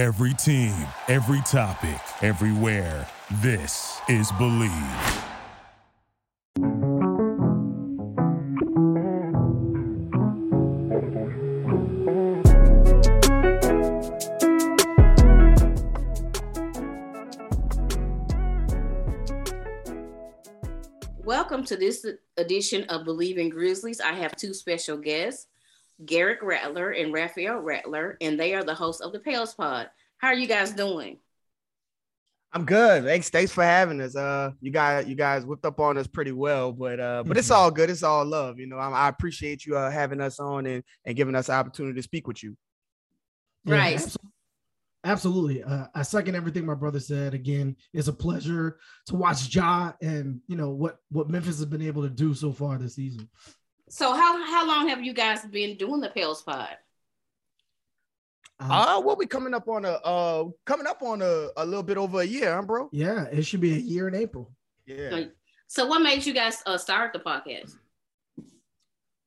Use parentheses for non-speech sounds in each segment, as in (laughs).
Every team, every topic, everywhere. This is Believe. Welcome to this edition of Believe in Grizzlies. I have two special guests, Garrick Rattler and Raphael Rattler, and they are the hosts of the Pels Pod. How are you guys doing? I'm good. Thanks, thanks for having us. Uh, you guys, you guys whipped up on us pretty well, but uh, but it's all good. It's all love. You know, I, I appreciate you uh, having us on and and giving us the opportunity to speak with you. Yeah, Right. abso- Absolutely. Uh, I second everything my brother said. Again, it's a pleasure to watch Ja and you know what what Memphis has been able to do so far this season. So how how long have you guys been doing the Pels Pod? Um, Uh, what we coming up on a uh coming up on a, a little bit over a year, huh, bro? yeah, it should be a year in April. Yeah. Like, So what made you guys uh, start the podcast?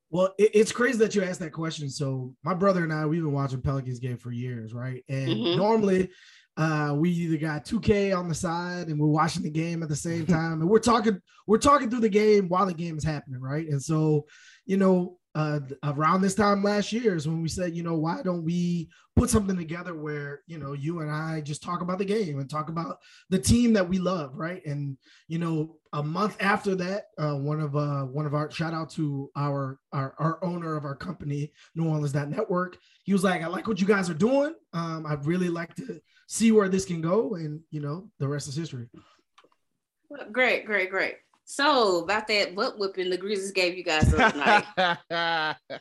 Well, it, it's crazy that you asked that question. So my brother and I, we've been watching Pelicans game for years, right? And Mhm. normally, uh, we either got 2K on the side and we're watching the game at the same time, and we're talking, we're talking through the game while the game is happening, right? And so, you know, uh, around this time last year is when we said, you know, why don't we put something together where you know you and I just talk about the game and talk about the team that we love, right? And you know, a month after that, uh, one of uh, one of our shout out to our, our our owner of our company, New Orleans Network. He was like, "I like what you guys are doing. Um, I'd really like to see where this can go." And you know, the rest is history. Great, great, great. So about that butt whipping the Grizzlies gave you guys the other night. (laughs)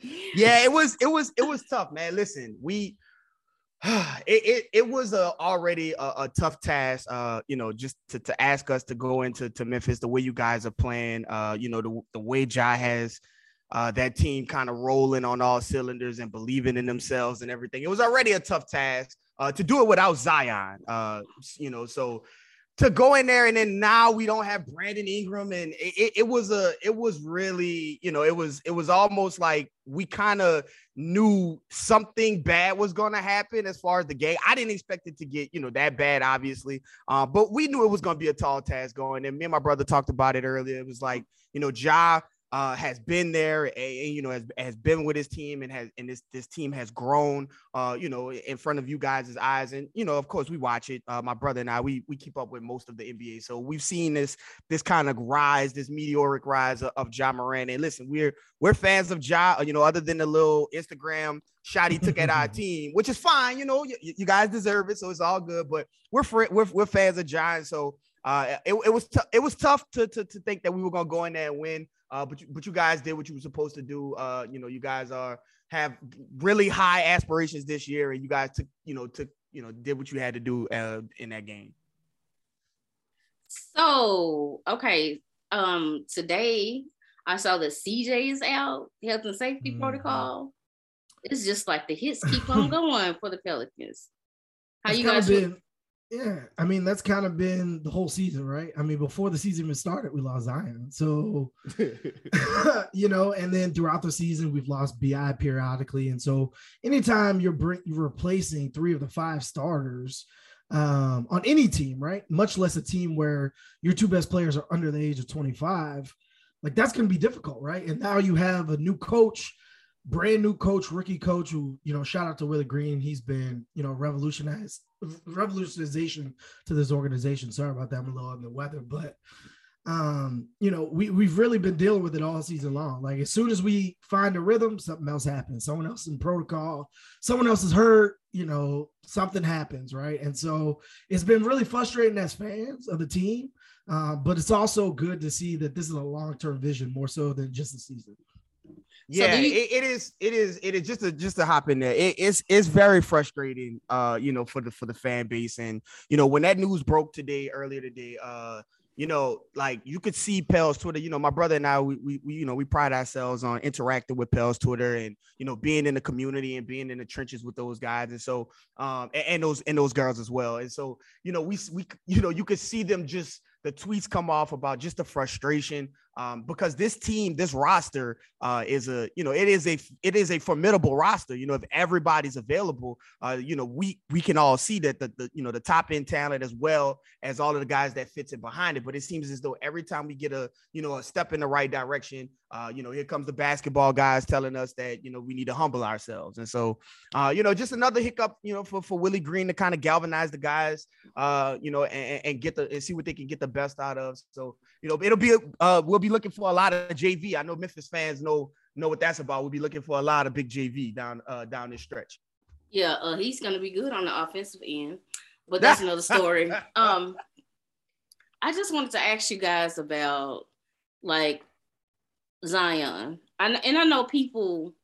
(laughs) yeah, it was it was it was tough, man. Listen, we (sighs) it it, it was a, already a, a tough task, uh, you know, just to, to ask us to go into to Memphis the way you guys are playing, uh, you know, the, the way Ja has uh, that team kind of rolling on all cylinders and believing in themselves and everything. It was already a tough task uh, to do it without Zion, uh, you know, so to go in there and then now we don't have Brandon Ingram and it, it, it was a it was really you know it was it was almost like we kind of knew something bad was going to happen as far as the game. I didn't expect it to get you know that bad obviously, uh, but we knew it was going to be a tall task going. And me and my brother talked about it earlier. It was like you know Ja uh, has been there and, and, you know has, has been with his team and has and this this team has grown uh, you know in front of you guys' eyes. And you know of course we watch it. Uh, my brother and I we we keep up with most of the NBA so we've seen this this kind of rise this meteoric rise of, of Ja Morant and listen we're we're fans of Ja you know other than the little Instagram shot he took at our (laughs) team which is fine you know you, you guys deserve it so it's all good. But we're fr- we're, we're fans of and so uh, it, it was t- it was tough to, to to think that we were gonna go in there and win uh, but you, but you guys did what you were supposed to do. Uh, you know, you guys are have really high aspirations this year, and you guys took you know took you know did what you had to do uh, in that game. So okay, um, today I saw that CJ is out, health and safety Mhm. protocol. It's just like the hits keep on (laughs) going for the Pelicans. How That's you guys? been, yeah, I mean that's kind of been the whole season, right? I mean, before the season even started, we lost Zion, so (laughs) (laughs) you know, and then throughout the season, we've lost BI periodically, and so anytime you're bring, you're replacing three of the five starters um, on any team, right? Much less a team where your two best players are under the age of 25, like that's going to be difficult, right? And now you have a new coach. Brand new coach, rookie coach, who you know, shout out to Willie Green. He's been, you know, revolutionized, revolutionization to this organization. Sorry about that, I'm a little under the weather, but um, you know, we we've really been dealing with it all season long. Like as soon as we find a rhythm, something else happens. Someone else in protocol, someone else is hurt, you know, something happens, right? And so it's been really frustrating as fans of the team. Uh, but it's also good to see that this is a long-term vision more so than just a season. Yeah, do you- it, it is. It is. It is just to just to hop in there. It, it's it's very frustrating. Uh, you know, for the for the fan base, and you know when that news broke today, earlier today. Uh, you know, like you could see Pels Twitter. You know, my brother and I, we, we, we you know, we pride ourselves on interacting with Pels Twitter and you know being in the community and being in the trenches with those guys, and so um and, and those and those girls as well. And so you know, we we you know you could see them just the tweets come off about just the frustration um, because this team, this roster, uh, is a you know it is a it is a formidable roster. You know, if everybody's available, uh, you know we we can all see that the, the you know the top end talent as well as all of the guys that fits it behind it. But it seems as though every time we get a you know a step in the right direction, uh, you know here comes the basketball guys telling us that you know we need to humble ourselves. And so uh, you know just another hiccup you know for for Willie Green to kind of galvanize the guys, uh, you know, and, and get the and see what they can get the best out of. So you know it'll be uh we'll be looking for a lot of JV. I know Memphis fans know know what that's about. We'll be looking for a lot of big JV down uh down this stretch. Yeah, uh, he's gonna be good on the offensive end, but that's (laughs) another story. Um, I just wanted to ask you guys about like Zion, and and I know people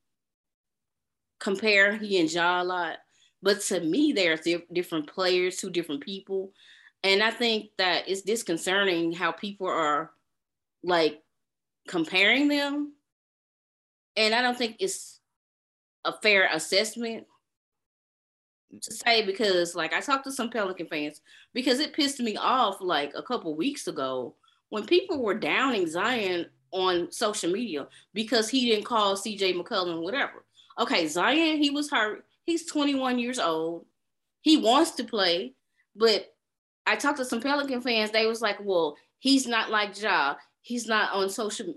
compare he and Ja a lot, but to me, they're different players, two different people, and I think that it's disconcerting how people are like comparing them. And I don't think it's a fair assessment to say because like I talked to some Pelican fans because it pissed me off like a couple weeks ago when people were downing Zion on social media because he didn't call CJ McCollum whatever. Okay, Zion, he was hurt. He's 21 years old. He wants to play, but I talked to some Pelican fans. They was like, "Well, he's not like Ja. He's not on social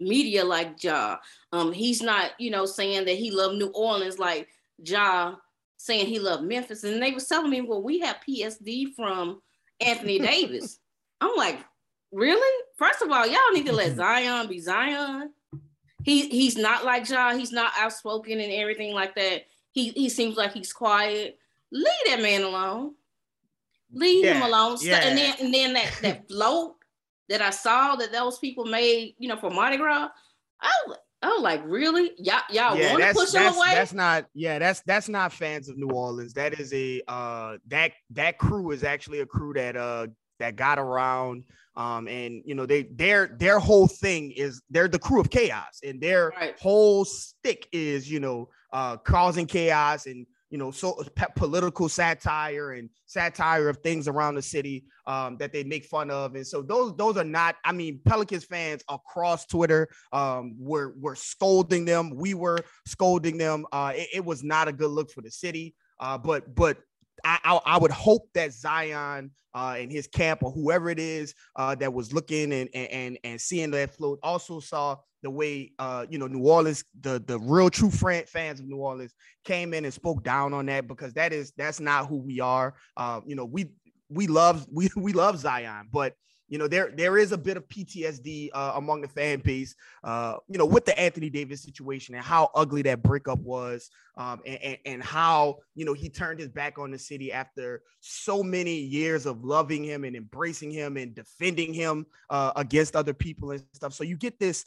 media like Ja. Um, he's not, you know, saying that he loved New Orleans like Ja saying he loved Memphis." And they was telling me, "Well, we have PTSD from Anthony (laughs) Davis." I'm like, "Really? First of all, y'all need to let (laughs) Zion be Zion. He he's not like Ja. He's not outspoken and everything like that. He he seems like he's quiet. Leave that man alone." leave yeah, him alone. Yeah. And then and then that that (laughs) float that I saw that those people made, you know, for Mardi Gras, I was, I was like, really? Y'all, y'all yeah, want to push him away? That's not, yeah, that's that's not fans of New Orleans. That is a uh that that crew is actually a crew that uh that got around. Um, and you know, they their their whole thing is they're the crew of chaos, and their right. whole stick is, you know, uh causing chaos and you know, so political satire and satire of things around the city um, that they make fun of. And so those those are not. I mean, Pelicans fans across Twitter um, were were scolding them. We were scolding them. Uh, it, it was not a good look for the city. Uh, but but I, I, I, would hope that Zion uh, and his camp or whoever it is uh, that was looking and, and and seeing that float also saw the way uh, you know New Orleans, the the real true fans of New Orleans came in and spoke down on that because that is that's not who we are. Uh, you know, we we love (laughs) we we love Zion, but you know there there is a bit of PTSD uh, among the fan base. Uh, you know, with the Anthony Davis situation and how ugly that breakup was, um, and, and, and how you know he turned his back on the city after so many years of loving him and embracing him and defending him uh, against other people and stuff. So you get this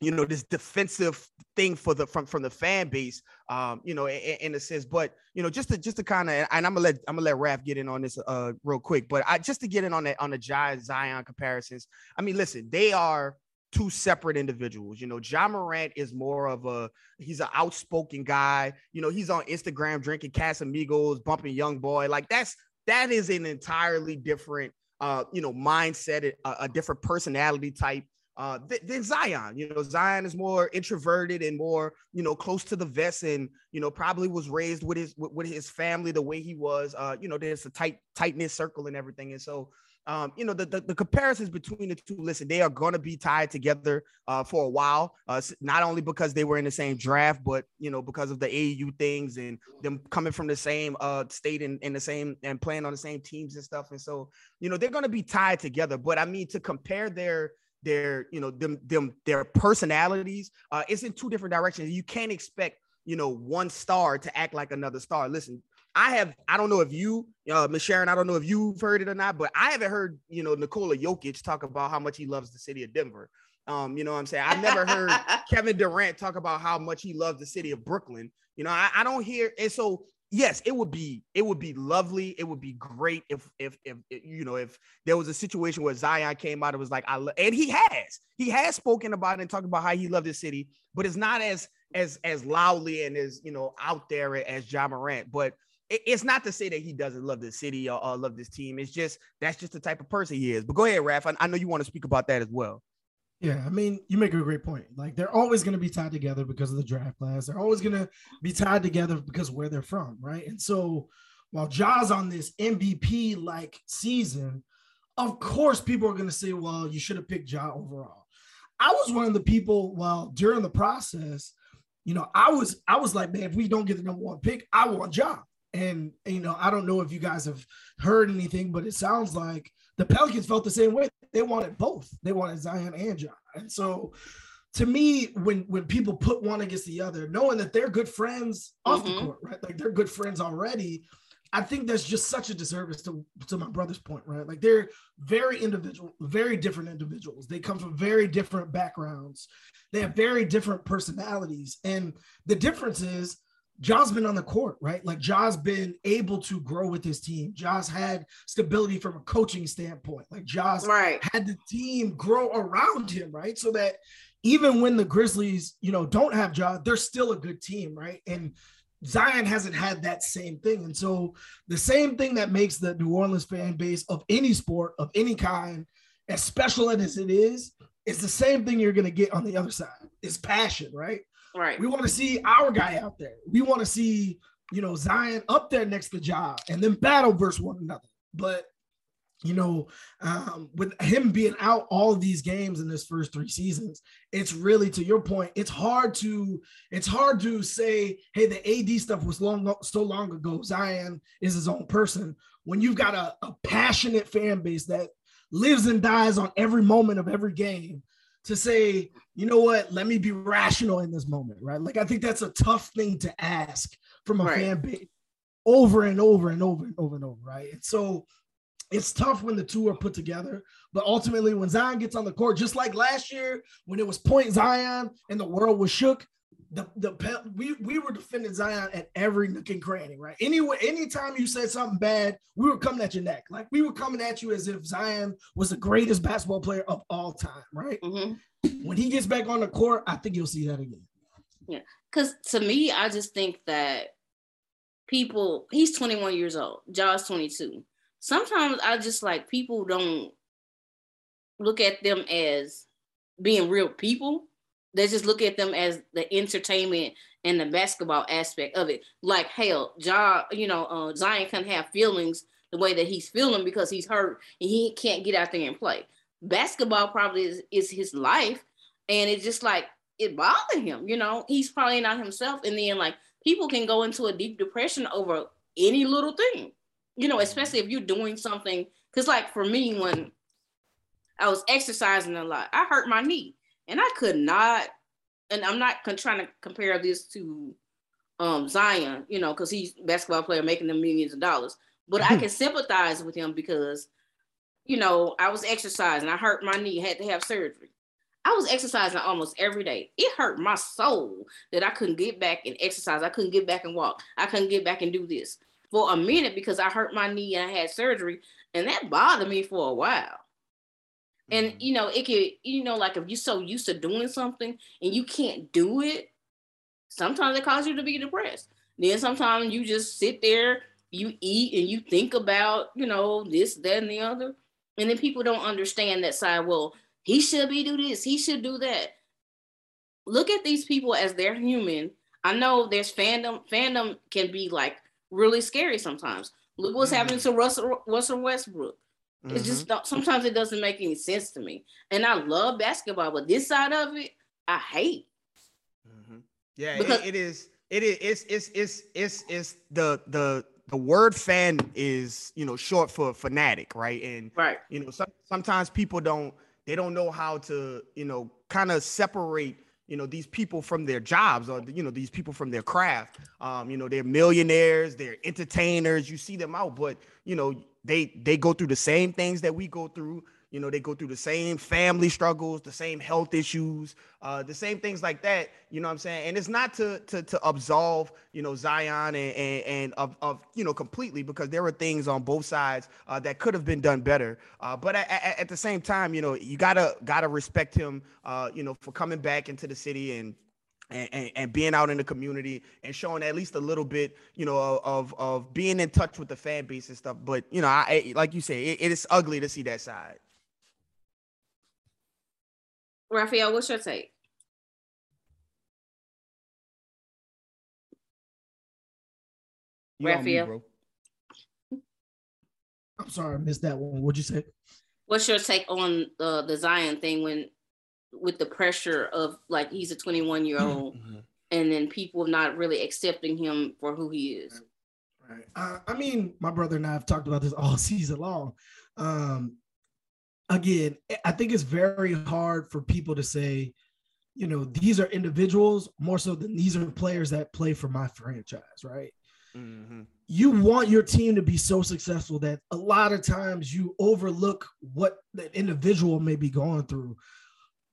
you know this defensive thing for the from from the fan base um you know in, in a sense but you know just to just to kind of and i'm gonna let i'm gonna let Raf get in on this uh real quick but i just to get in on that on the giant zion comparisons i mean listen they are two separate individuals. You know, Ja Morant is more of a he's an outspoken guy. You know, he's on Instagram drinking Casamigos, bumping YoungBoy. Like that's that is an entirely different uh, you know, mindset, a, a different personality type uh, th- than Zion. You know, Zion is more introverted and more, you know, close to the vest, and you know, probably was raised with his with, with his family the way he was. Uh, you know, there's a tight tight knit circle and everything, and so. Um, you know the, the, the comparisons between the two. Listen, they are going to be tied together uh, for a while. Uh, not only because they were in the same draft, but you know because of the AAU things and them coming from the same uh, state and in the same and playing on the same teams and stuff. And so you know they're going to be tied together. But I mean to compare their their you know them them their personalities uh it's in two different directions. You can't expect you know one star to act like another star. Listen i have i don't know if you uh miss sharon i don't know if you've heard it or not but i haven't heard you know nikola jokic talk about how much he loves the city of denver. Um you know what i'm saying? I've never heard (laughs) kevin durant talk about how much he loves the city of brooklyn. You know I, I don't hear and so yes, it would be it would be lovely. It would be great if if if, you know if there was a situation where Zion came out and was like I lo-, and he has he has spoken about it and talked about how he loved the city, but it's not as as as loudly and as you know out there as Ja Morant. But it, it's not to say that he doesn't love the city or, or, love this team. It's just that's just the type of person he is. But go ahead, Raf. I, I know you want to speak about that as well. Yeah, I mean, you make a great point. Like they're always going to be tied together because of the draft class. They're always going to be tied together because where they're from, right? And so while Ja's on this MVP like season, of course people are going to say, "Well, you should have picked Ja overall." I was one of the people. Well, during the process, you know, I was I was like, man, if we don't get the number one pick, I want Ja. And you know, I don't know if you guys have heard anything, but it sounds like the Pelicans felt the same way. They wanted both. They wanted Zion and John. And so to me, when when people put one against the other, knowing that they're good friends off mm-hmm. the court, right? Like they're good friends already. I think that's just such a disservice to, to my brother's point, right? Like they're very individual, very different individuals. They come from very different backgrounds. They have very different personalities. And the difference is Ja's been on the court, right? Like Ja's been able to grow with his team. Ja's had stability from a coaching standpoint. Like Ja's right. had the team grow around him, right? So that even when the Grizzlies, you know, don't have Ja, they're still a good team, right? And Zion hasn't had that same thing. And so the same thing that makes the New Orleans fan base of any sport, of any kind, as special as it is, is the same thing you're going to get on the other side. It's passion, right? Right. We want to see our guy out there. We want to see, you know, Zion up there next to Ja and then battle versus one another. But you know, um, with him being out all these games in his first three seasons, it's really to your point. It's hard to it's hard to say, hey, the AD stuff was long so long ago. Zion is his own person. When you've got a, a passionate fan base that lives and dies on every moment of every game, to say, you know what, let me be rational in this moment, right? Like I think that's a tough thing to ask from a right. fan base over and over and over and over and over, right? And so it's tough when the two are put together, but ultimately, when Zion gets on the court, just like last year when it was point Zion and the world was shook, the the we we were defending Zion at every nook and cranny, right? Anyway, anytime you said something bad, we were coming at your neck, like we were coming at you as if Zion was the greatest basketball player of all time, right? Mm-hmm. When he gets back on the court, I think you'll see that again. Yeah, because to me, I just think that people. He's 21 years old. Ja's 22 sometimes I just like people don't look at them as being real people. They just look at them as the entertainment and the basketball aspect of it. Like hell, Ja, you know, uh, Zion can't have feelings the way that he's feeling because he's hurt and he can't get out there and play. Basketball probably is, is his life, and it's just like it bothered him. You know, he's probably not himself, and then like people can go into a deep depression over any little thing you know, especially if you're doing something. Because, like for me, when I was exercising a lot, I hurt my knee, and I could not. And I'm not con- trying to compare this to um, Zion, you know, because he's basketball player making them millions of dollars. But I can (laughs) sympathize with him because, you know, I was exercising. I hurt my knee, had to have surgery. I was exercising almost every day. It hurt my soul that I couldn't get back and exercise. I couldn't get back and walk. I couldn't get back and do this for a minute because I hurt my knee and I had surgery, and that bothered me for a while. And mm-hmm. you know, it could, you know, like if you're so used to doing something and you can't do it, sometimes it causes you to be depressed. Then sometimes you just sit there, you eat and you think about, you know, this, that, and the other. And then people don't understand that side. Well, he should be do this, he should do that. Look at these people as they're human. I know there's fandom. Fandom can be like really scary sometimes. Look what's mm-hmm. happening to Russell, Russell Westbrook. Mm-hmm. It's just sometimes it doesn't make any sense to me. And I love basketball, but this side of it, I hate. Mm-hmm. Yeah, because it, it is. It is. It's. It's. It's. It's. It's the the the word fan is you know short for fanatic, right? And right. You know, some, sometimes people don't they don't know how to you know kind of separate you know these people from their jobs or you know these people from their craft um you know they're millionaires they're entertainers you see them out but you know they they go through the same things that we go through you know, they go through the same family struggles, the same health issues, uh, the same things like that. You know what I'm saying? And it's not to to, to absolve, you know, Zion and and, and of, of you know completely because there were things on both sides uh, that could have been done better. Uh, but at, at, at, the same time, you know, you gotta gotta respect him, uh, you know, for coming back into the city and and, and, and, being out in the community and showing at least a little bit, you know, of of being in touch with the fan base and stuff. But you know, I like you say, it, it is ugly to see that side. Raphael, what's your take? You on me, Raphael? bro. I'm sorry, I missed that one. What'd you say? What's your take on the the Zion thing when with the pressure of like he's a 21 year old Mhm. and then people not really accepting him for who he is? Right. Uh, I mean, my brother and I have talked about this (laughs) all season long. Um, again, I think it's very hard for people to say, you know, these are individuals more so than these are players that play for my franchise, right? Mhm. you want your team to be so successful that a lot of times you overlook what that individual may be going through.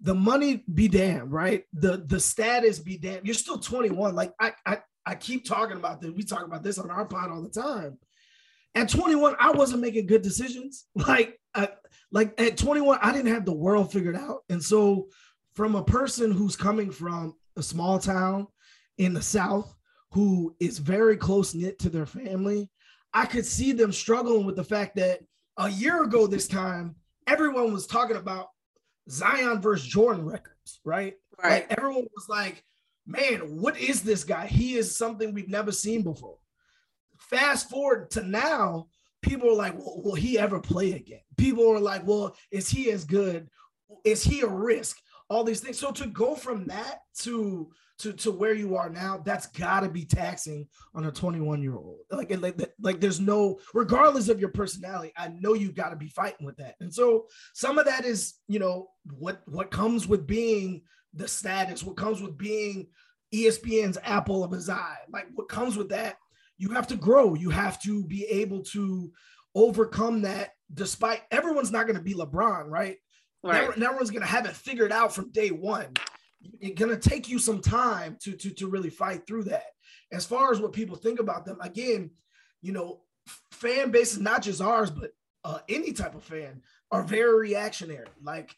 The money be damned, right? The the status be damned. You're still 21. Like I I, I keep talking about this. We talk about this on our pod all the time. At 21, I wasn't making good decisions. (laughs) Like like at 21, I didn't have the world figured out. And so from a person who's coming from a small town in the South who is very close knit to their family, I could see them struggling with the fact that a year ago this time, everyone was talking about Zion versus Jordan records, right? Right. Like everyone was like, man, what is this guy? He is something we've never seen before. Fast forward to now, people are like, well, will he ever play again? People are like, well, is he as good? Is he a risk? All these things. So to go from that to to, to where you are now, that's got to be taxing on a 21 year old. Like, like, like, there's no, regardless of your personality, I know you've got to be fighting with that. And so some of that is, you know, what what comes with being the status, what comes with being ESPN's apple of his eye, like what comes with that. You have to grow. You have to be able to overcome that. Despite everyone's not going to be LeBron, right? Right. Never, everyone's going to have it figured out from day one. It's to take you some time to, to, to really fight through that. As far as what people think about them, again, you know, fan bases, not just ours, but uh, any type of fan, are very reactionary. Like,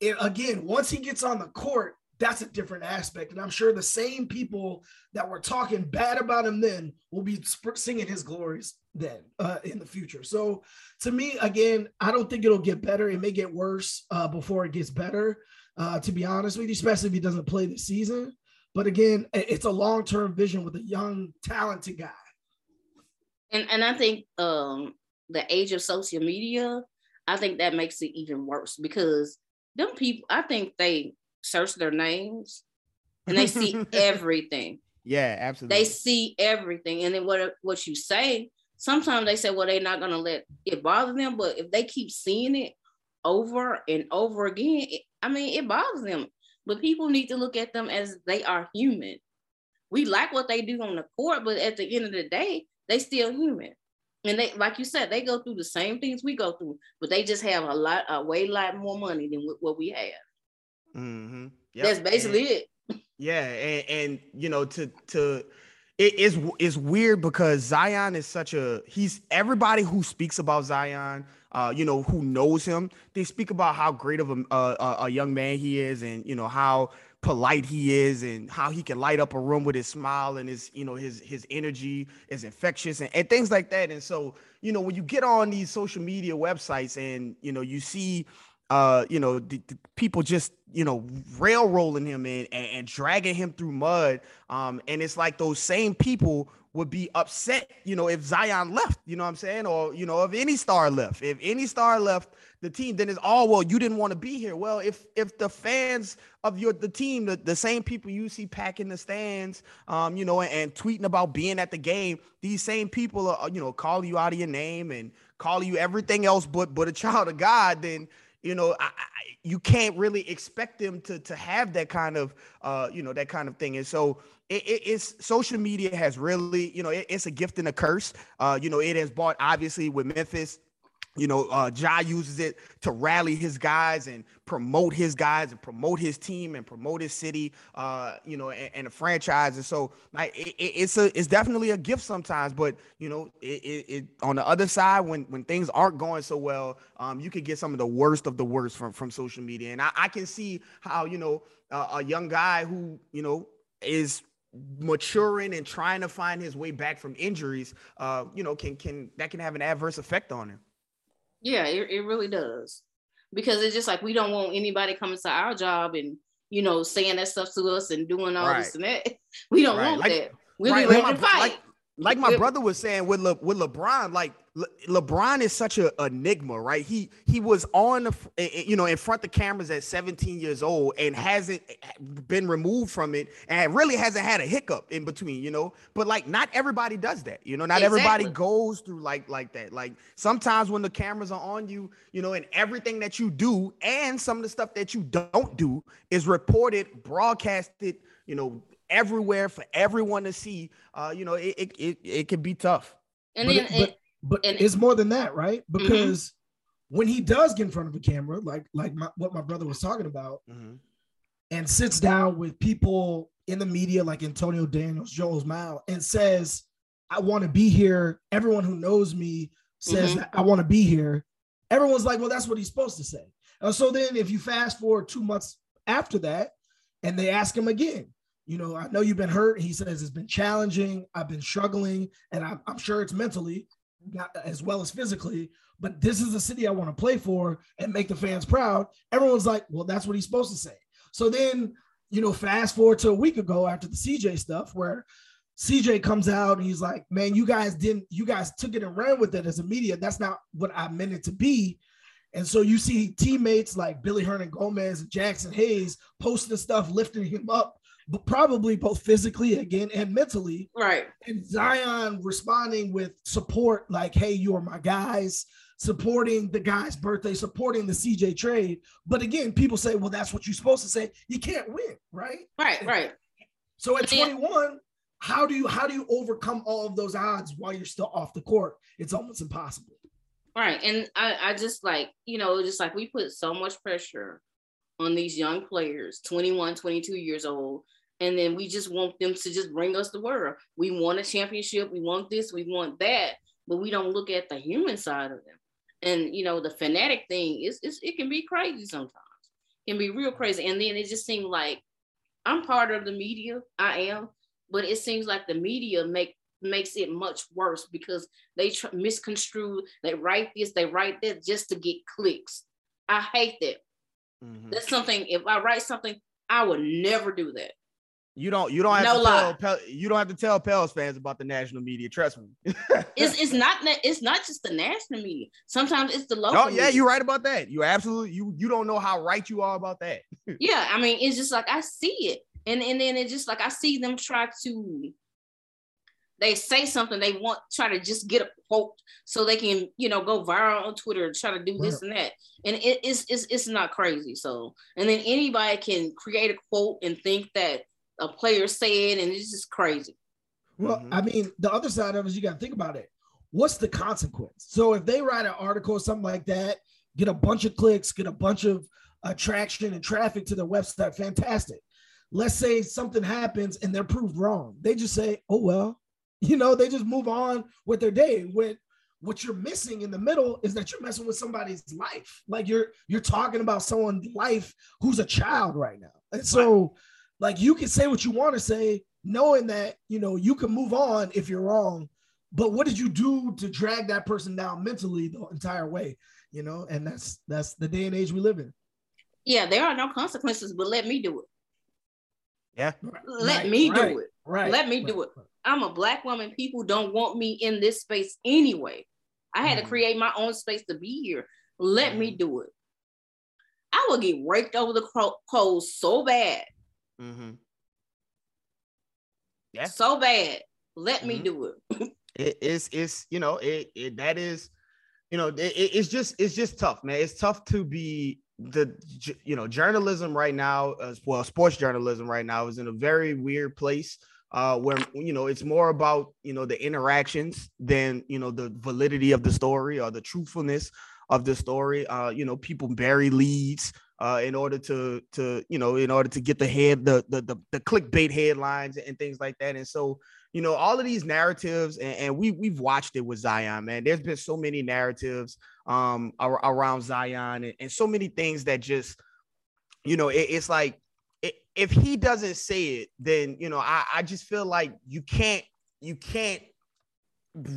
it, again, once he gets on the court, that's a different aspect. And I'm sure the same people that were talking bad about him then will be singing his glories then uh, in the future. So to me, again, I don't think it'll get better. It may get worse uh, before it gets better, uh, to be honest with you, especially if he doesn't play this season. But again, it's a long term vision with a young, talented guy. And and I think um the age of social media, I think that makes it even worse because them people, I think they search their names and they see (laughs) everything. Yeah, absolutely. They see everything. And then what what you say, sometimes they say, well, they're not gonna let it bother them. But if they keep seeing it over and over again, it, I mean, it bothers them. But people need to look at them as they are human. We like what they do on the court, but at the end of the day, they still human. And they, like you said, they go through the same things we go through, but they just have a lot, a way lot more money than what we have. Mm-hmm. That's basically And- it. Yeah, and, and you know, to to it is it's weird because Zion is such a he's everybody who speaks about Zion, uh, you know, who knows him, they speak about how great of a a, a young man he is, and you know how polite he is, and how he can light up a room with his smile and his you know his his energy is infectious and, and things like that. And so you know when you get on these social media websites and you know you see uh, you know, the, the people just, you know, railroading him in and, and dragging him through mud. Um, and it's like those same people would be upset, you know, if Zion left, you know what I'm saying? Or, you know, if any star left, if any star left the team, then it's all, well, you didn't want to be here. Well, if if the fans of your the team, the, the same people you see packing the stands, um, you know, and, and tweeting about being at the game, these same people are, you know, calling you out of your name and calling you everything else but but a child of God, then you know, I, I, you can't really expect them to to have that kind of, uh, you know, that kind of thing. And so it, it, it's social media has really, you know, it, it's a gift and a curse. Uh, you know, it has bought obviously with Memphis. You know, uh, Ja uses it to rally his guys and promote his guys and promote his team and promote his city. Uh, you know, and, and the franchise. And so, like, it, it, it's a it's definitely a gift sometimes. But you know, it, it, it on the other side, when when things aren't going so well, um, you could get some of the worst of the worst from from social media. And I, I can see how you know uh, a young guy who you know is maturing and trying to find his way back from injuries, uh, you know, can can that can have an adverse effect on him. Yeah, it, it really does. because it's just like we don't want anybody coming to our job and you know saying that stuff to us and doing all Right. this and that. (laughs) We don't Right. want Like- that. We right, be like ready to my- fight. like- like my brother was saying with Le, with LeBron, like Le, LeBron is such a enigma, right? He he was on the you know in front of the cameras at 17 years old and hasn't eh, been removed from it and really hasn't had a hiccup in between, you know. But like not everybody does that, you know. Not everybody goes through like like that. Like sometimes when the cameras are on you, you know, and everything that you do and some of the stuff that you don't do is reported, broadcasted, you know, everywhere for everyone to see. Uh, you know, it it it, it can be tough. and but, then it- but, but and- it's more than that, right? Mm-hmm. Because when he does get in front of a camera, like like my, what my brother was talking about, and sits down with people in the media like Antonio Daniels, Joel Meyers, and says, I want to be here. Everyone who knows me says Mhm. that I want to be here. Everyone's like, well, that's what he's supposed to say. Uh, so then if you fast forward two months after that, and they ask him again, you know, I know you've been hurt. He says it's been challenging. I've been struggling, and I'm, I'm sure it's mentally, as well as physically. But this is the city I want to play for and make the fans proud. Everyone's like, well, that's what he's supposed to say. So then, you know, fast forward to a week ago after the CJ stuff, where CJ comes out and he's like, man, you guys didn't, you guys took it and ran with it as a media. That's not what I meant it to be. And so you see teammates like Willy Hernangomez and Jaxson Hayes posting stuff, lifting him up, probably both physically again and mentally. right. And Zion responding with support, like, hey, you are my guys, supporting the guy's birthday, supporting the CJ trade. But again, people say, well, that's what you're supposed to say. You can't win, right? Right, right. So at Yeah. 21, how do you how do you overcome all of those odds while you're still off the court? It's almost impossible. Right. And I, I just like, you know, just like we put so much pressure on these young players, 21, 22 years old. And then we just want them to just bring us the world. We want a championship. We want this. We want that. But we don't look at the human side of them. And, you know, the fanatic thing is, is it can be crazy sometimes. It can be real crazy. And then it just seemed like I'm part of the media. I am. But it seems like the media make makes it much worse because they tr- misconstrue, they write this, they write that just to get clicks. I hate that. Mhm. That's something. If I write something, I would never do that. You don't you don't have No to lie. tell Pel- you don't have to tell Pels fans about the national media. Trust me. (laughs) It's it's not it's not just the national media. Sometimes it's the oh, local. oh yeah, media. you're right about that. You absolutely you you don't know how right you are about that. (laughs) Yeah, I mean, it's just like I see it, and and then it's just like I see them try to. They say something they want, try to just get a quote so they can, you know, go viral on Twitter, try to do this and that, and it is it's, it's not crazy. So, and then anybody can create a quote and think that a player said, and it's just crazy. Well, Mhm. I mean, the other side of it is you got to think about it. What's the consequence? So if they write an article or something like that, get a bunch of clicks, get a bunch of attraction and traffic to their website, fantastic. Let's say something happens and they're proved wrong. They just say, "Oh well," (laughs) you know, they just move on with their day. When what you're missing in the middle is that you're messing with somebody's life. Like you're you're talking about someone's life who's a child right now. And so, like you can say what you want to say, knowing that you know you can move on if you're wrong. But what did you do to drag that person down mentally the entire way? You know, and that's that's the day and age we live in. Yeah, there are no consequences, but let me do it. Yeah. Let Right, me right, do it. Right. Let me do it. I'm a black woman. People don't want me in this space anyway. I had Mhm. to create my own space to be here. Let me do it. I will get raked over the cro- coals so bad, Mm-hmm. Yeah. so bad. Let me Mhm. do it. (laughs) it, it's it's you know it, it that is you know it, it- it's just it's just tough man it's tough to be the you know journalism right now as well sports journalism right now is in a very weird place uh where you know it's more about you know the interactions than you know the validity of the story or the truthfulness of the story uh you know people bury leads uh in order to to you know in order to get the head the the the, the clickbait headlines and things like that and so you know, all of these narratives, and, and we we've watched it with Zion, man. There's been so many narratives um around Zion and, and so many things that just, you know, it, it's like if he doesn't say it, then you know, I, I just feel like you can't you can't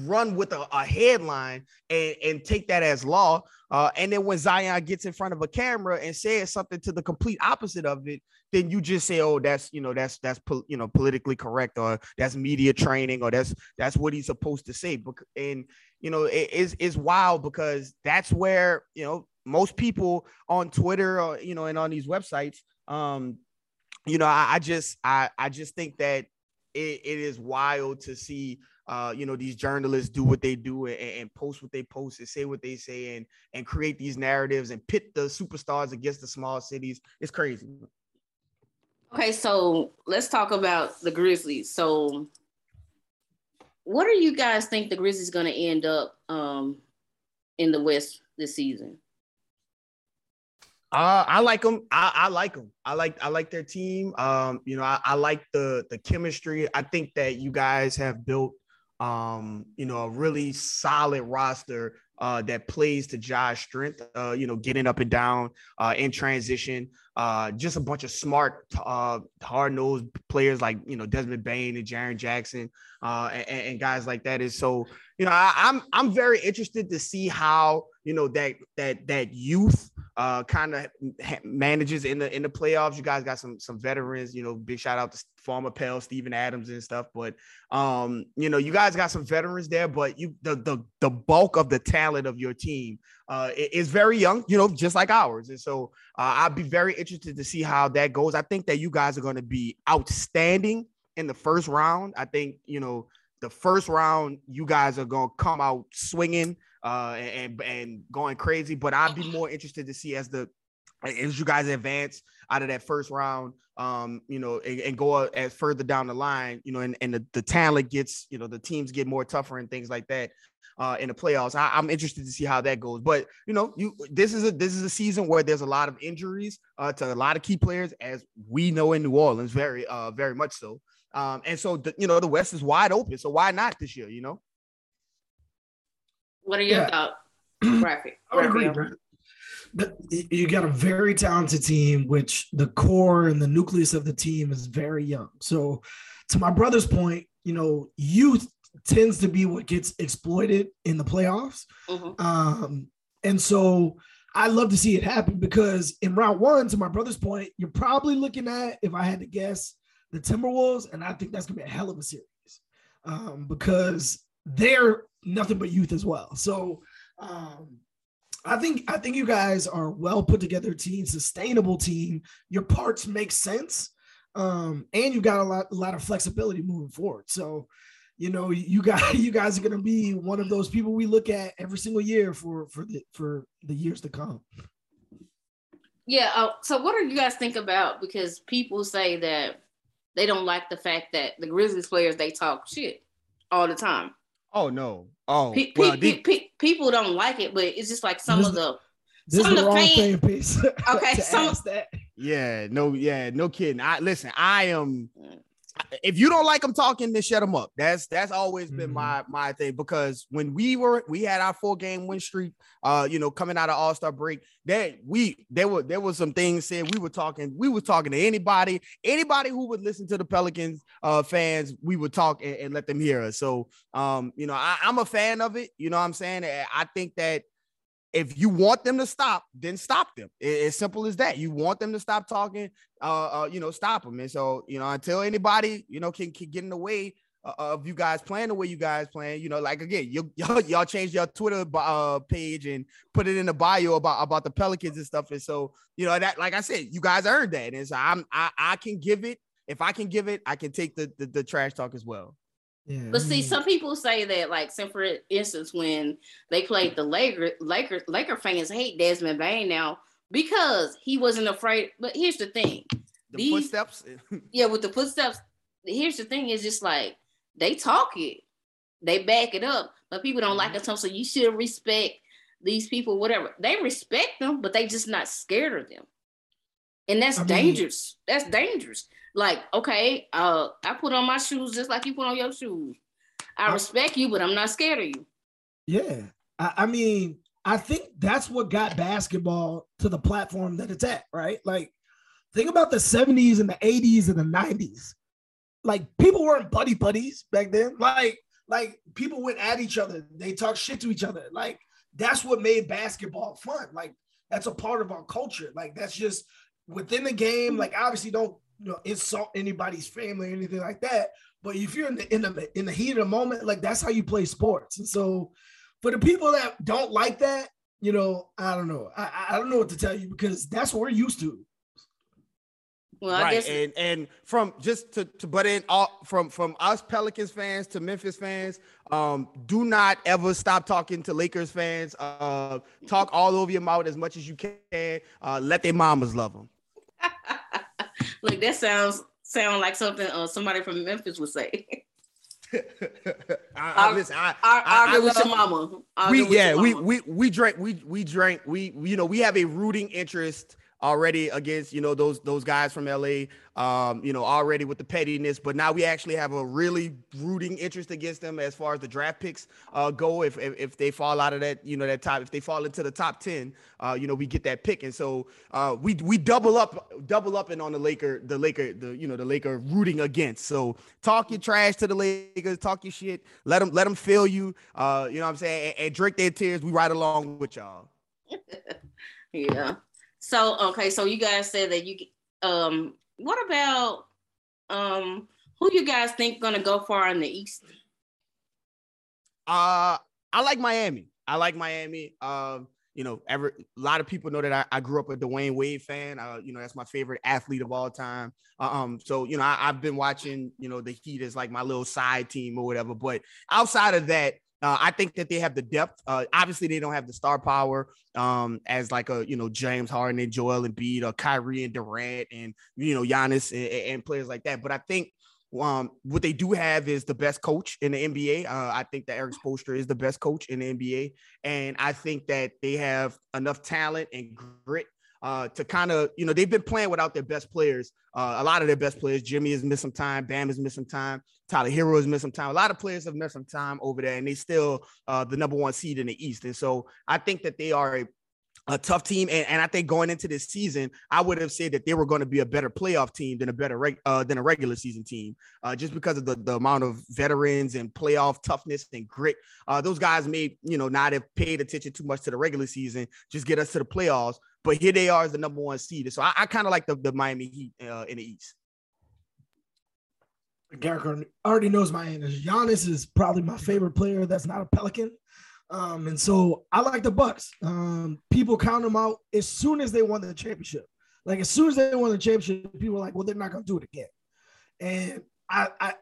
run with a, a headline and, and take that as law. Uh, and then when Zion gets in front of a camera and says something to the complete opposite of it, then you just say, "Oh, that's you know that's that's you know politically correct, or that's media training, or that's that's what he's supposed to say." And you know it is is wild because that's where you know most people on Twitter or you know and on these websites, um, you know, I, I just I I just think that it, it is wild to see uh, you know, these journalists do what they do and, and, post what they post and say what they say and and create these narratives and pit the superstars against the small cities. It's crazy. Okay, so let's talk about the Grizzlies. So, what do you guys think the Grizzlies going to end up um, in the West this season? Uh, I like them. I, I, like them. I like I like their team. Um, you know, I, I like the the chemistry. I think that you guys have built um, you know, a really solid roster uh, that plays to Ja's strength, uh, you know, getting up and down uh, in transition. Uh, just a bunch of smart, uh, hard nosed players like, you know, Desmond Bane and Jaren Jackson uh, and, and, guys like that is so, you know, I, I'm, I'm very interested to see how, you know, that, that, that youth uh, kind of manages in the in the playoffs. You guys got some some veterans. You know, big shout out to former Pell, Steven Adams and stuff. But um, you know, you guys got some veterans there. But you the the the bulk of the talent of your team uh, is very young. You know, just like ours. And so uh, I'd be very interested to see how that goes. I think that you guys are going to be outstanding in the first round. I think you know the first round, you guys are gonna come out swinging uh, and and going crazy. But I'd be more interested to see as the as you guys advance out of that first round, um, you know, and, and, go as further down the line, you know, and, and the, the talent gets, you know, the teams get more tougher and things like that uh, in the playoffs. I, am interested to see how that goes. But you know, you this is a this is a season where there's a lot of injuries uh, to a lot of key players, as we know in New Orleans, very uh, very much so. Um, and so the, you know, the West is wide open. So why not this year? You know. What are your yeah. thoughts, Graphic? (clears throat) I would agree, But you got a very talented team, which the core and the nucleus of the team is very young. So, to my brother's point, you know, youth tends to be what gets exploited in the playoffs. Mm-hmm. Um, and so I love to see it happen because in round one, to my brother's point, you're probably looking at, if I had to guess, the Timberwolves, and I think that's gonna be a hell of a series um, because they're nothing but youth as well. So um, I think I think you guys are well put together team, sustainable team. Your parts make sense, um, and you got a lot a lot of flexibility moving forward. So you know you got (laughs) you guys are going to be one of those people we look at every single year for for the for the years to come. Yeah. Uh, so what do you guys think about? Because people say that they don't like the fact that the Grizzlies players they talk shit all the time. Oh no. Oh pe- well, pe- pe- people don't like it, but it's just like some this, of the this some of the fans. Piece (laughs) okay, some that. Yeah, no, yeah, no kidding. I listen. I am mm. If you don't like them talking, then shut them up. That's that's always been mm-hmm. my my thing because when we were we had our four game win streak, uh, you know, coming out of All Star break, that we there were there was some things said. We were talking, we were talking to anybody, anybody who would listen to the Pelicans uh fans, we would talk and, and let them hear us. So, um, you know, I, I'm a fan of it. You know, what I'm saying I think that if you want them to stop, then stop them. It's simple as that. You want them to stop talking, uh, uh, you know, stop them. And so, you know, until anybody, you know, can, can get in the way uh, of you guys playing the way you guys playing, you know, like again, you, (laughs) y'all, y'all changed your Twitter uh, page and put it in the bio about about the Pelicans and stuff. And so, you know, that like I said, you guys earned that. And so I'm I, I can give it. If I can give it, I can take the, the, the trash talk as well. Yeah. But see, some people say that, like, say for instance, when they played the Laker, Laker, Laker fans hate Desmond Bane now because he wasn't afraid. But here's the thing: the these, footsteps. (laughs) yeah, with the footsteps. Here's the thing: is just like they talk it, they back it up, but people don't mm-hmm. like it. So you should respect these people, whatever. They respect them, but they just not scared of them, and that's I dangerous. Mean, that's dangerous. Like, okay, uh, I put on my shoes just like you put on your shoes. I respect you, but I'm not scared of you. Yeah. I, I mean, I think that's what got basketball to the platform that it's at, right? Like, think about the 70s and the 80s and the 90s. Like, people weren't buddy buddies back then. Like, Like people went at each other, they talked shit to each other. Like that's what made basketball fun. Like that's a part of our culture. Like that's just within the game. Like obviously don't you know insult anybody's family or anything like that. But if you're in the in the in the heat of the moment, like that's how you play sports. And so for the people that don't like that, you know, I don't know. I, I don't know what to tell you because that's what we're used to. Well, right. I guess and and from just to, to but in all from from us Pelicans fans to Memphis fans, um, do not ever stop talking to Lakers fans. Uh, talk all over your mouth as much as you can. Uh, let their mamas love them. (laughs) Look, that sounds sound like something uh, somebody from Memphis would say. (laughs) I, I, listen, I, I, I, I with your mama. we yeah, we we we drank we we drank we you know we have a rooting interest already against you know those those guys from LA um you know already with the pettiness but now we actually have a really rooting interest against them as far as the draft picks uh go. If if, if they fall out of that you know that top if they fall into the top 10 uh you know we get that pick. And so uh we we double up double up and on the Laker the Laker the you know the Laker rooting against. So talk your trash to the Lakers talk your shit let them let them feel you uh you know what I'm saying? And, and drink their tears. We ride along with y'all. (laughs) Yeah so okay, so you guys said that you um what about um who you guys think gonna go far in the East? Uh I like Miami. I like Miami. Um, you know, every a lot of people know that I, I grew up a Dwyane Wade fan. Uh, you know, that's my favorite athlete of all time. Uh, um, so you know, I, have been watching, you know, the Heat as like my little side team or whatever. But outside of that, uh, I think that they have the depth. Uh, obviously, they don't have the star power um, as like a you know James Harden and Joel Embiid or Kyrie and Durant and you know Giannis and, and players like that. But I think um, what they do have is the best coach in the NBA. Uh, I think that Erik Spoelstra is the best coach in the NBA, and I think that they have enough talent and grit uh, to kind of, you know, they've been playing without their best players. Uh, a lot of their best players, Jimmy has missed some time, Bam has missed some time, Tyler Herro has missed some time. A lot of players have missed some time over there, and they still uh, the number one seed in the East. And so I think that they are a a tough team. And, and I think going into this season, I would have said that they were going to be a better playoff team than a better reg, uh, than a regular season team, uh, just because of the, the amount of veterans and playoff toughness and grit. Uh, those guys may, you know, not have paid attention too much to the regular season, just get us to the playoffs. But here they are as the number one seed. So I, I kind of like the, the Miami Heat uh, in the East. Garrick already knows my answer. Giannis is probably my favorite player that's not a Pelican. Um, and so I like the Bucks. Um, people count them out as soon as they won the championship. Like as soon as they won the championship, people are like, well, they're not gonna do it again. And I I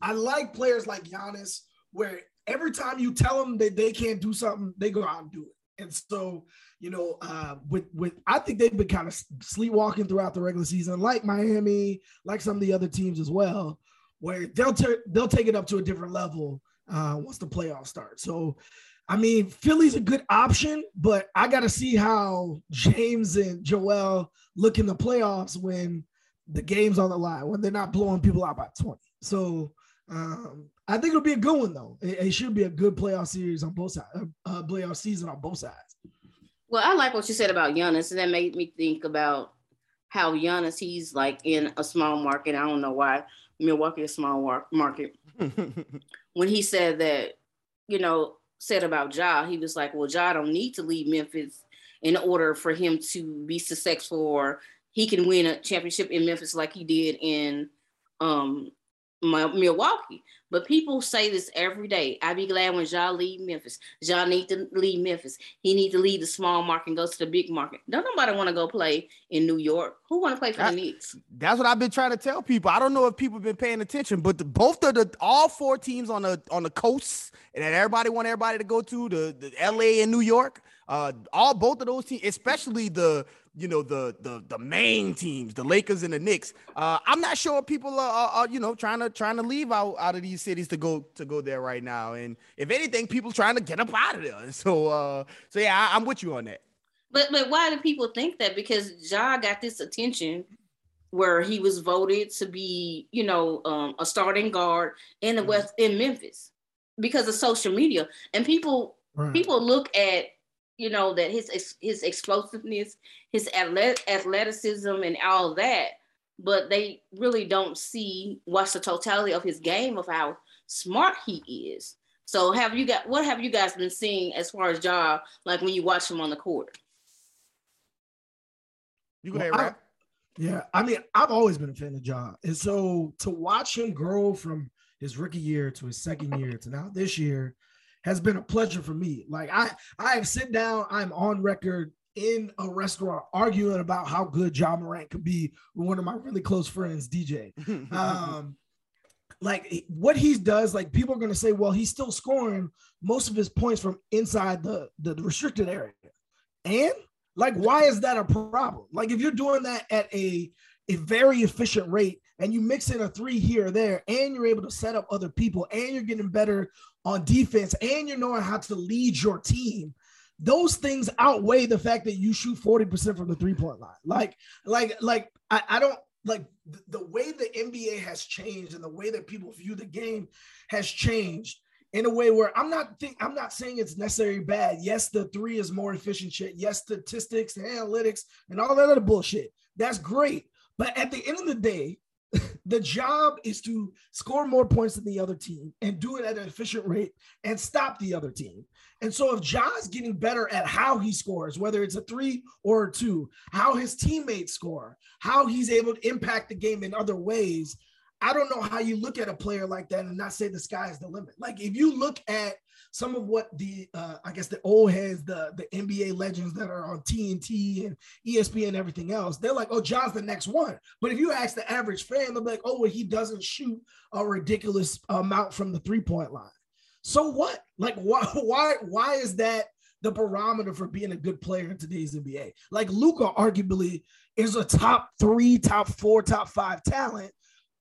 I like players like Giannis, where every time you tell them that they can't do something, they go out and do it. And so, you know, uh, with with I think they've been kind of sleepwalking throughout the regular season, like Miami, like some of the other teams as well, where they'll t- they'll take it up to a different level uh, once the playoffs start. So I mean, Philly's a good option, but I got to see how James and Joel look in the playoffs when the game's on the line, when they're not blowing people out by 20. So um, I think it'll be a good one, though. It, it should be a good playoff series on both sides, uh, uh, playoff season on both sides. Well, I like what you said about Giannis, and that made me think about how Giannis, he's like in a small market. I don't know why Milwaukee is a small market. (laughs) when he said that, you know, said about Ja, he was like, well, Ja don't need to leave Memphis in order for him to be successful or he can win a championship in Memphis like he did in um, Milwaukee. But people say this every day. I'd be glad when Ja leave Memphis. Ja need to leave Memphis. He need to leave the small market and go to the big market. Don't nobody want to go play in New York. Who want to play for that, the Knicks? That's what I've been trying to tell people. I don't know if people have been paying attention, but the, both of the all four teams on the on the coast and that everybody want everybody to go to the, the LA and New York. Uh, all both of those teams, especially the you know the the the main teams, the Lakers and the Knicks. Uh, I'm not sure people are, are, you know trying to trying to leave out, out of these cities to go to go there right now. And if anything, people trying to get up out of there. (laughs) So uh, so yeah, I, am with you on that. But but why do people think that? Because Ja got this attention where he was voted to be you know um, a starting guard in the mm-hmm. West in Memphis because of social media, and people right. people look at you know that his his explosiveness, his athleticism, and all that, but they really don't see what's the totality of his game of how smart he is. So have you got what have you guys been seeing as far as Ja, like when you watch him on the court? You go ahead, well, Yeah, I mean, I've always been a fan of Ja. And so to watch him grow from his rookie year to his second year to now this year has been a pleasure for me. Like I I have sit down, I'm on record in a restaurant arguing about how good Ja Morant could be with one of my really close friends, DJ. (laughs) Um, like what he does, like people are gonna say, well, he's still scoring most of his points from inside the, the, the restricted area. And like, why is that a problem? Like, if you're doing that at a a very efficient rate and you mix in a three here or there and you're able to set up other people and you're getting better on defense and you're knowing how to lead your team those things outweigh the fact that you shoot 40% from the three-point line. Like, like, like I, I don't like the, the way the NBA has changed and the way that people view the game has changed in a way where I'm not think I'm not saying it's necessarily bad. Yes, the three is more efficient shit. Yes, statistics and analytics and all that other bullshit. That's great. But at the end of the day, (laughs) the job is to score more points than the other team and do it at an efficient rate and stop the other team. And so if Ja's getting better at how he scores, whether it's a three or a two, how his teammates score, how he's able to impact the game in other ways, I don't know how you look at a player like that and not say the sky is the limit. Like if you look at some of what the uh, I guess the old heads, the the NBA legends that are on TNT and ESPN and everything else, they're like, oh, Ja's the next one. But if you ask the average fan, they'll be like, oh, well, he doesn't shoot a ridiculous amount from the three point line. So what? Like why (laughs) why why is that the barometer for being a good player in today's NBA? Like Luka arguably is a top three, top four, top five talent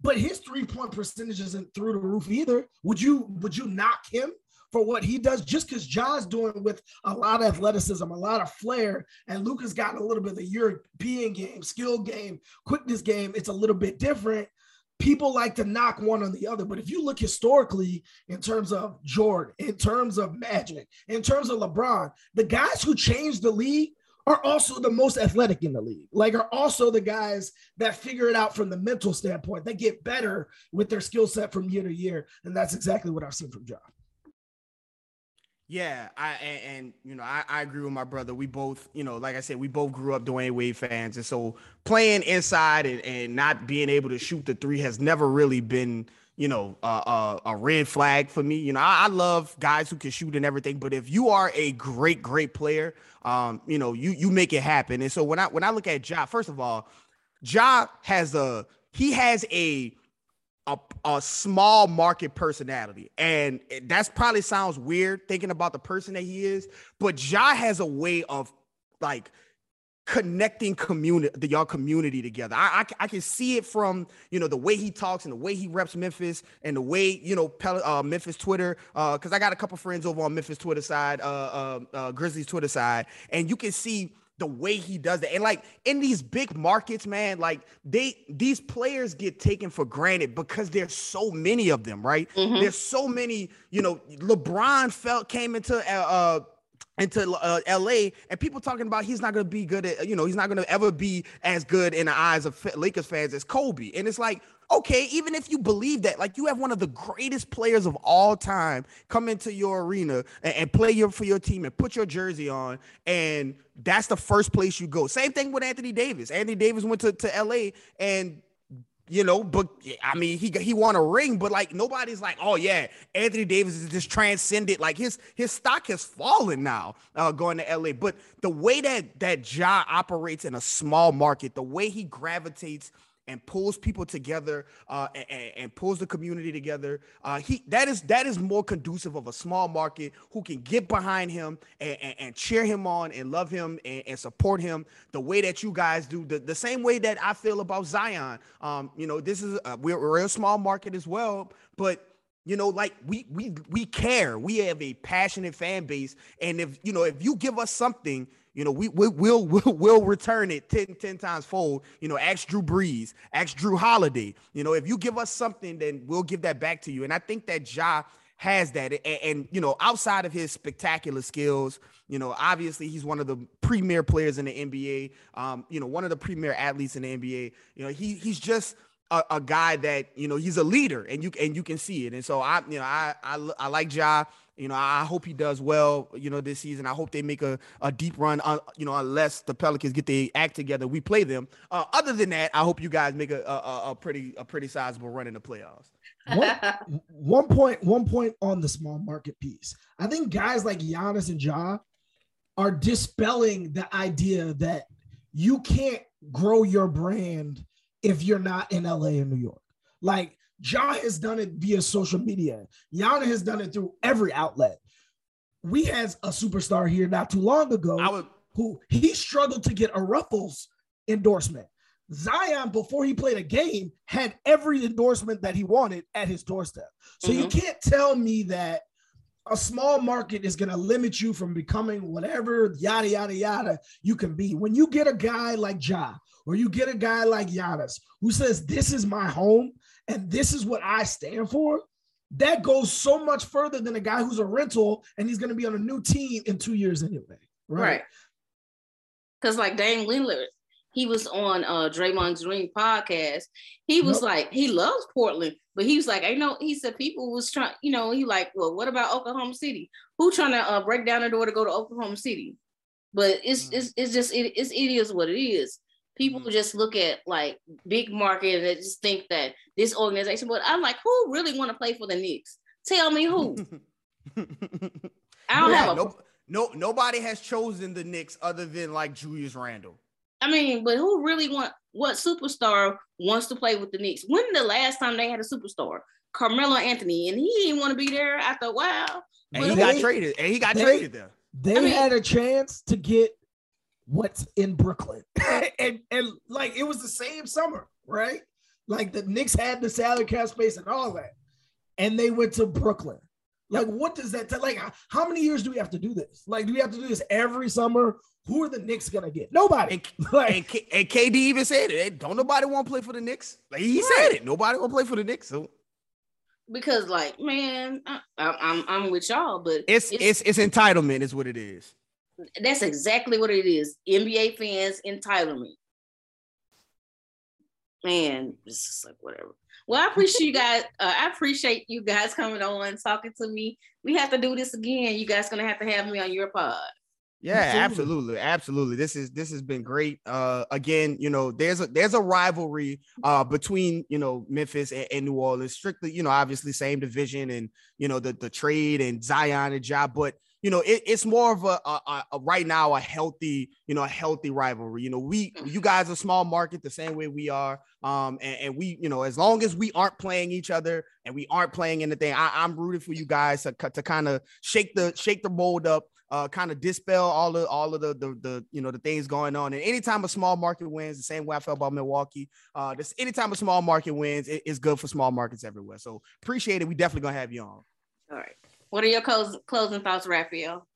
but his three point percentage isn't through the roof either. Would you would you knock him for what he does just because Ja's doing with a lot of athleticism, a lot of flair, and Luka's got a little bit of the European game, skill game, quickness game. It's a little bit different. People like to knock one on the other, but if you look historically in terms of Jordan, in terms of Magic, in terms of LeBron, the guys who changed the league are also the most athletic in the league. Like are also the guys that figure it out from the mental standpoint. They get better with their skill set from year to year, and that's exactly what I've seen from Ja. Yeah, I and, and, you know I, I agree with my brother. We both, you know, like I said, we both grew up Dwyane Wade fans, and so playing inside and, and not being able to shoot the three has never really been you know, uh, uh, a red flag for me. You know, I, I, love guys who can shoot and everything, but if you are a great, great player, um, you know, you you make it happen. And so when I when I look at Ja, first of all, Ja has a he has a a, a small market personality. And that's probably sounds weird thinking about the person that he is, but Ja has a way of like connecting community y'all community together I, I, I can see it from you know the way he talks and the way he reps memphis and the way you know Pel- uh, memphis twitter uh because i got a couple friends over on memphis twitter side uh, uh, uh grizzlies twitter side and you can see the way he does it and like in these big markets man like they these players get taken for granted because there's so many of them right mm-hmm. there's so many you know lebron felt came into uh, uh into uh, LA and people talking about he's not going to be good at you know he's not going to ever be as good in the eyes of Lakers fans as Kobe. And it's like okay even if you believe that like you have one of the greatest players of all time come into your arena and, and play your for your team and put your jersey on and that's the first place you go. Same thing with Anthony Davis. Anthony Davis went to, to LA and you know, but I mean, he he won a ring, but like nobody's like, oh yeah, Anthony Davis is just transcended. Like his his stock has fallen now, uh, going to LA. But the way that that Ja operates in a small market, the way he gravitates and pulls people together uh, and, and, pulls the community together. Uh, he that is that is more conducive of a small market who can get behind him and, and, and cheer him on and love him and, support him the way that you guys do. The, the same way that I feel about Zion. Um, you know, this is a, we're, we're a small market as well, but you know like we we we care we have a passionate fan base and if you know if you give us something you know, we, we will (laughs) we'll, we'll return it 10, 10 times fold. You know, ask Drew Brees, ask Jrue Holiday. You know, if you give us something, then we'll give that back to you. And I think that Ja has that. And, and, you know, outside of his spectacular skills, you know, obviously he's one of the premier players in the NBA. Um, you know, one of the premier athletes in the NBA. You know, he he's just a, a, guy that you know he's a leader and you and you can see it. And so I you know I I, I like Ja. You know I hope he does well. You know this season I hope they make a, a deep run. Uh, you know unless the Pelicans get their act together, we play them. Uh, other than that, I hope you guys make a, a, a pretty a pretty sizable run in the playoffs. one, (laughs) one point one point on the small market piece. I think guys like Giannis and Ja are dispelling the idea that you can't grow your brand if you're not in LA and New York. Like Ja has done it via social media. Giannis has done it through every outlet. We had a superstar here not too long ago would, who he struggled to get a Ruffles endorsement. Zion, before he played a game, had every endorsement that he wanted at his doorstep. So mm-hmm. you can't tell me that a small market is going to limit you from becoming whatever yada yada yada you can be. When you get a guy like Ja, or you get a guy like Giannis who says, This is my home and this is what I stand for, that goes so much further than a guy who's a rental and he's going to be on a new team in two years anyway. Right. Because, right. like Dame Lillard, he was on uh Draymond Green podcast. He was nope. like, he loves Portland, but he was like, I know. He said people was trying, you know, he like, well, what about Oklahoma City? Who trying to uh, break down the door to go to Oklahoma City? But it's mm. it's, it's just it, it's it is what it is people mm-hmm. just look at like big market and they just think that this organization. But I'm like, who really want to play for the Knicks? Tell me who. I don't yeah, have a. No, no, nobody has chosen the Knicks other than like Julius Randle. I mean, but who really want what superstar wants to play with the Knicks? When the last time they had a superstar? Carmelo Anthony, and he didn't want to be there. I thought, wow. And he got traded. And he got they, traded there. They I mean, had a chance to get what's in Brooklyn. (laughs) and and like it was the same summer, right? Like the Knicks had the salary cap space and all that. And they went to Brooklyn. Like, what does that tell? Like, how many years do we have to do this? Like, do we have to do this every summer? Who are the Knicks gonna get? Nobody. And, (laughs) like, and, K- and KD even said it. Hey, don't nobody want to play for the Knicks. Like he right. said it. Nobody want to play for the Knicks. So because, like, man, I, am I'm, I'm with y'all, but it's, it's it's it's entitlement is what it is. That's exactly what it is. NBA fans entitlement. Man, it's just like whatever. Well, I appreciate you guys. Uh, I appreciate you guys coming on talking to me. We have to do this again. You guys gonna have to have me on your pod. Yeah, absolutely. absolutely, This is this has been great. Uh, again, you know, there's a there's a rivalry uh between you know Memphis and, and, New Orleans. Strictly, you know, obviously same division and you know the the trade and Zion and job, but you know, it, it's more of a, a, a, right now a healthy, you know, a healthy rivalry. You know, we mm. you guys are small market the same way we are. Um, and, and, we, you know, as long as we aren't playing each other and we aren't playing anything, I, am rooted for you guys to, to kind of shake the shake the mold up, uh, kind of dispel all the all of the, the the you know the things going on. And anytime a small market wins, the same way I felt about Milwaukee, uh, this anytime a small market wins, it, it's good for small markets everywhere. So appreciate it. We definitely gonna have you on. All right. What are your closing closing thoughts, Raphael?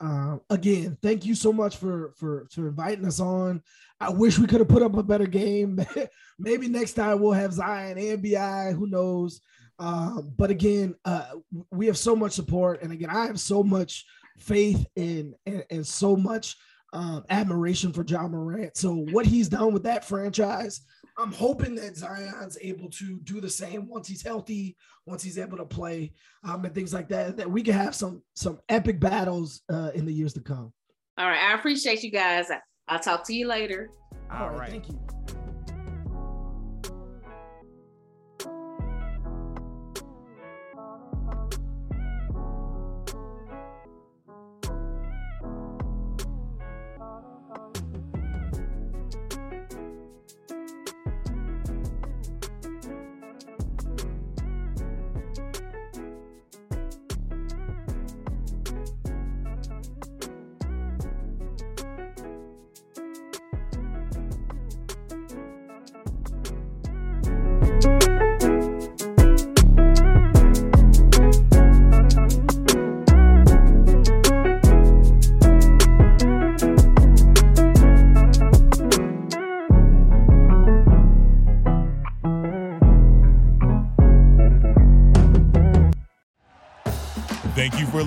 Uh, again, thank you so much for for for inviting us on. I wish we could have put up a better game. (laughs) Maybe next time we'll have Zion and BI. Who knows? Uh, but again, uh, we have so much support, and again, I have so much faith in and, and so much um, admiration for Ja Morant. So what he's done with that franchise, I'm hoping that Zion's able to do the same once he's healthy, once he's able to play, um, and things like that. That we can have some some epic battles uh, in the years to come. All right, I appreciate you guys. I'll talk to you later. All, All right, right, thank you.